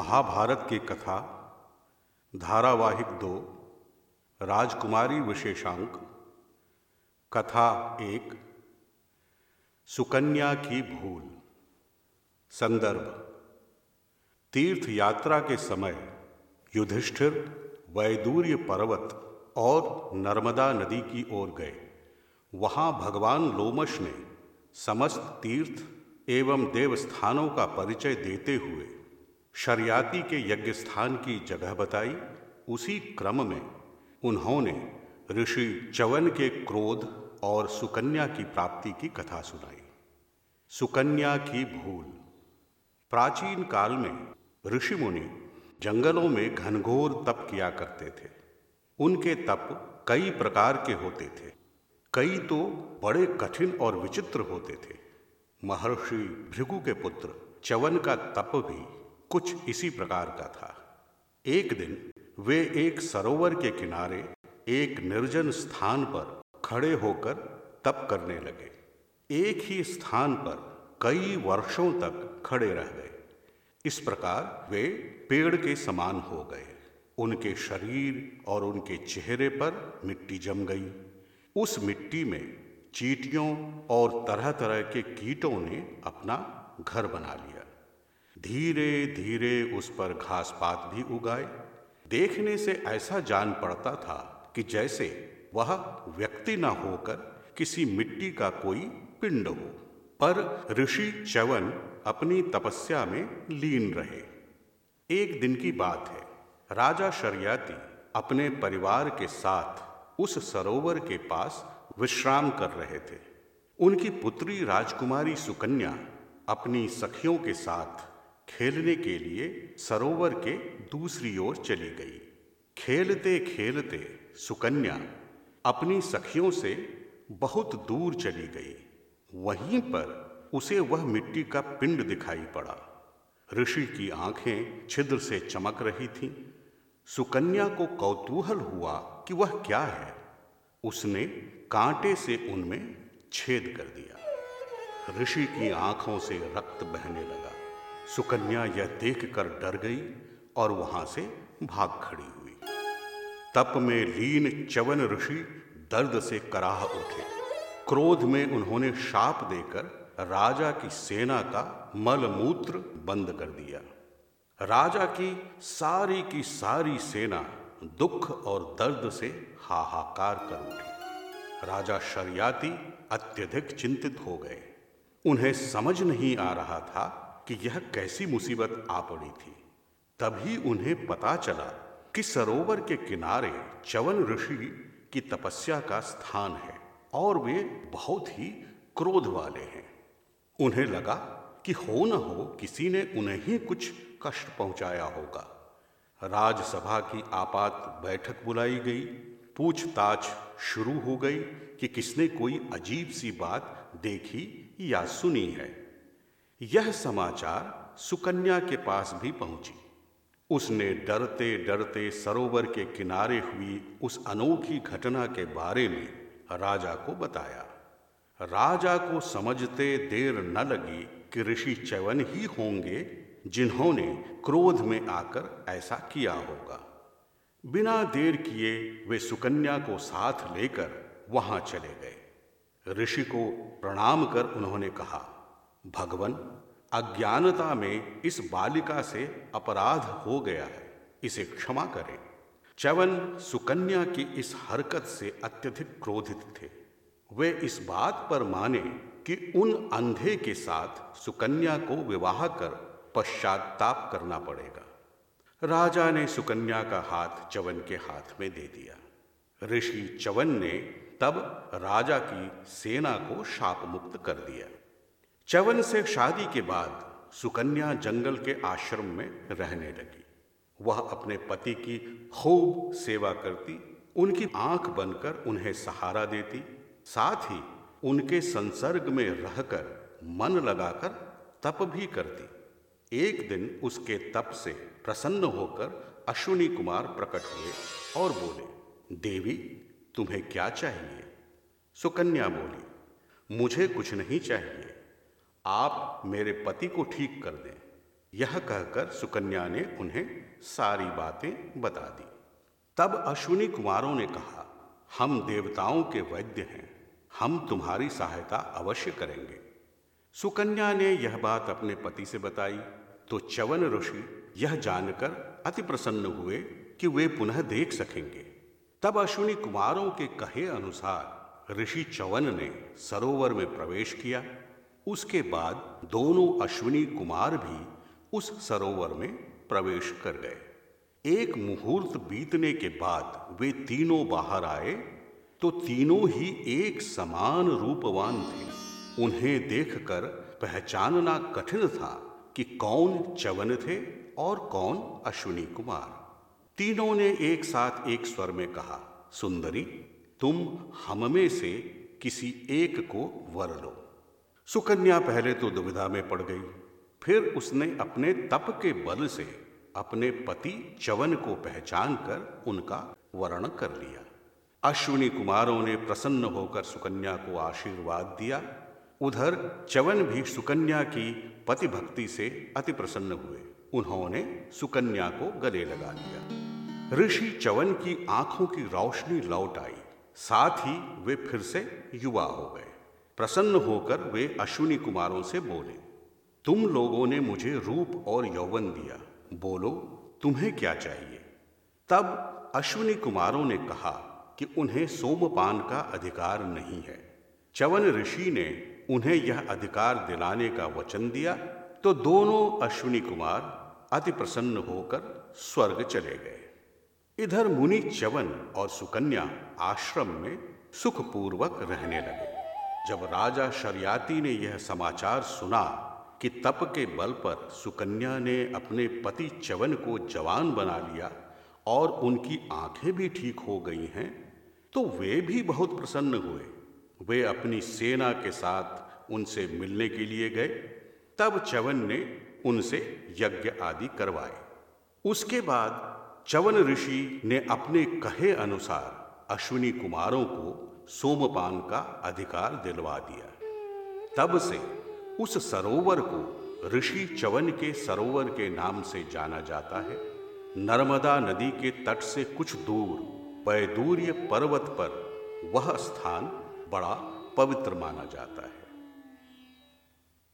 महाभारत की कथा, धारावाहिक दो, राजकुमारी विशेषांक, कथा एक, सुकन्या की भूल, संदर्भ तीर्थ यात्रा के समय, युधिष्ठिर, वैदूर्य पर्वत और नर्मदा नदी की ओर गए। वहाँ भगवान लोमश ने समस्त तीर्थ एवं देवस्थानों का परिचय देते हुए शरियाती के यज्ञ स्थान की जगह बताई। उसी क्रम में उन्होंने ऋषि चवन के क्रोध और सुकन्या की प्राप्ति की कथा सुनाई। सुकन्या की भूल। प्राचीन काल में ऋषि मुनि जंगलों में घनघोर तप किया करते थे। उनके तप कई प्रकार के होते थे। कई तो बड़े कठिन और विचित्र होते थे। महर्षि भृगु के पुत्र चवन का तप भी कुछ इसी प्रकार का था। एक दिन वे एक सरोवर के किनारे एक निर्जन स्थान पर खड़े होकर तप करने लगे। एक ही स्थान पर कई वर्षों तक खड़े रह गए। इस प्रकार वे पेड़ के समान हो गए। उनके शरीर और उनके चेहरे पर मिट्टी जम गई। उस मिट्टी में चीटियों और तरह तरह के कीटों ने अपना घर बना लिया। धीरे धीरे उस पर घास पात भी उगाए। देखने से ऐसा जान पड़ता था कि जैसे वह व्यक्ति न होकर किसी मिट्टी का कोई पिंड हो, पर ऋषि चवन अपनी तपस्या में लीन रहे। एक दिन की बात है, राजा शरियाती अपने परिवार के साथ उस सरोवर के पास विश्राम कर रहे थे। उनकी पुत्री राजकुमारी सुकन्या अपनी सखियों के साथ खेलने के लिए सरोवर के दूसरी ओर चली गई। खेलते खेलते सुकन्या अपनी सखियों से बहुत दूर चली गई। वहीं पर उसे वह मिट्टी का पिंड दिखाई पड़ा। ऋषि की आँखें छिद्र से चमक रही थीं। सुकन्या को कौतूहल हुआ कि वह क्या है। उसने कांटे से उनमें छेद कर दिया। ऋषि की आँखों से रक्त बहने लगा। सुकन्या यह देखकर डर गई और वहाँ से भाग खड़ी हुई। तप में लीन चवन ऋषि दर्द से कराह उठे। क्रोध में उन्होंने शाप देकर राजा की सेना का मलमूत्र बंद कर दिया। राजा की सारी की सारी सेना दुख और दर्द से हाहाकार कर उठी। राजा शरियाती अत्यधिक चिंतित हो गए। उन्हें समझ नहीं आ रहा था कि यह कैसी मुसीबत आ पड़ी थी। तभी उन्हें पता चला कि सरोवर के किनारे चवन ऋषि की तपस्या का स्थान है और वे बहुत ही क्रोध वाले हैं। उन्हें लगा कि हो न हो, किसी ने उन्हें ही कुछ कष्ट पहुँचाया होगा। राजसभा की आपात बैठक बुलाई गई। पूछताछ शुरू हो गई कि किसने कोई अजीब सी बात देखी या सुनी है। यह समाचार सुकन्या के पास भी पहुँची। उसने डरते डरते सरोवर के किनारे हुई उस अनोखी घटना के बारे में राजा को बताया। राजा को समझते देर न लगी कि ऋषि चवन ही होंगे जिन्होंने क्रोध में आकर ऐसा किया होगा। बिना देर किए वे सुकन्या को साथ लेकर वहाँ चले गए। ऋषि को प्रणाम कर उन्होंने कहा भगवन अज्ञानता में इस बालिका से अपराध हो गया है। इसे क्षमा करें। चवन सुकन्या की इस हरकत से अत्यधिक क्रोधित थे। वे इस बात पर माने कि उन अंधे के साथ सुकन्या को विवाह कर पश्चाताप करना पड़ेगा। राजा ने सुकन्या का हाथ चवन के हाथ में दे दिया। ऋषि चवन ने तब राजा की सेना को शाप मुक्त कर दिया। चवन से शादी के बाद सुकन्या जंगल के आश्रम में रहने लगी। वह अपने पति की खूब सेवा करती, उनकी आँख बनकर उन्हें सहारा देती, साथ ही उनके संसर्ग में रहकर मन लगाकर तप भी करती। एक दिन उसके तप से प्रसन्न होकर अश्विनी कुमार प्रकट हुए और बोले, देवी, तुम्हें क्या चाहिए? सुकन्या बोली, मुझे कुछ नहीं चाहिए। आप मेरे पति को ठीक कर दें। यह कहकर सुकन्या ने उन्हें सारी बातें बता दी। तब अश्विनी कुमारों ने कहा, हम देवताओं के वैद्य हैं। हम तुम्हारी सहायता अवश्य करेंगे। सुकन्या ने यह बात अपने पति से बताई। तो चवन ऋषि यह जानकर अति प्रसन्न हुए कि वे पुनः देख सकेंगे। तब अश्विनी कुमारों के कहे अनुसार ऋषि चवन ने सरोवर में प्रवेश किया। उसके बाद दोनों अश्विनी कुमार भी उस सरोवर में प्रवेश कर गए। एक मुहूर्त बीतने के बाद वे तीनों बाहर आए तो तीनों ही एक समान रूपवान थे। उन्हें देखकर पहचानना कठिन था कि कौन चवन थे और कौन अश्विनी कुमार। तीनों ने एक साथ एक स्वर में कहा, सुंदरी, तुम हम में से किसी एक को वर लो। सुकन्या पहले तो दुविधा में पड़ गई। फिर उसने अपने तप के बल से अपने पति चवन को पहचान कर उनका वर्ण कर लिया। अश्विनी कुमारों ने प्रसन्न होकर सुकन्या को आशीर्वाद दिया। उधर चवन भी सुकन्या की पति भक्ति से अति प्रसन्न हुए। उन्होंने सुकन्या को गले लगा लिया। ऋषि चवन की आँखों की रोशनी लौट आई। साथ ही वे फिर से युवा हो गए। प्रसन्न होकर वे अश्विनी कुमारों से बोले, तुम लोगों ने मुझे रूप और यौवन दिया। बोलो, तुम्हें क्या चाहिए? तब अश्विनी कुमारों ने कहा कि उन्हें सोमपान का अधिकार नहीं है। चवन ऋषि ने उन्हें यह अधिकार दिलाने का वचन दिया तो दोनों अश्विनी कुमार अति प्रसन्न होकर स्वर्ग चले गए। इधर मुनि चवन और सुकन्या आश्रम में सुखपूर्वक रहने लगे। जब राजा शरियाती ने यह समाचार सुना कि तप के बल पर सुकन्या ने अपने पति चवन को जवान बना लिया और उनकी आँखें भी ठीक हो गई हैं तो वे भी बहुत प्रसन्न हुए। वे अपनी सेना के साथ उनसे मिलने के लिए गए। तब चवन ने उनसे यज्ञ आदि करवाए। उसके बाद चवन ऋषि ने अपने कहे अनुसार अश्विनी कुमारों को सोमपान का अधिकार दिलवा दिया। तब से उस सरोवर को ऋषि चवन के सरोवर के नाम से जाना जाता है। नर्मदा नदी के तट से कुछ दूर पैदूर्य पर्वत पर वह स्थान बड़ा पवित्र माना जाता है।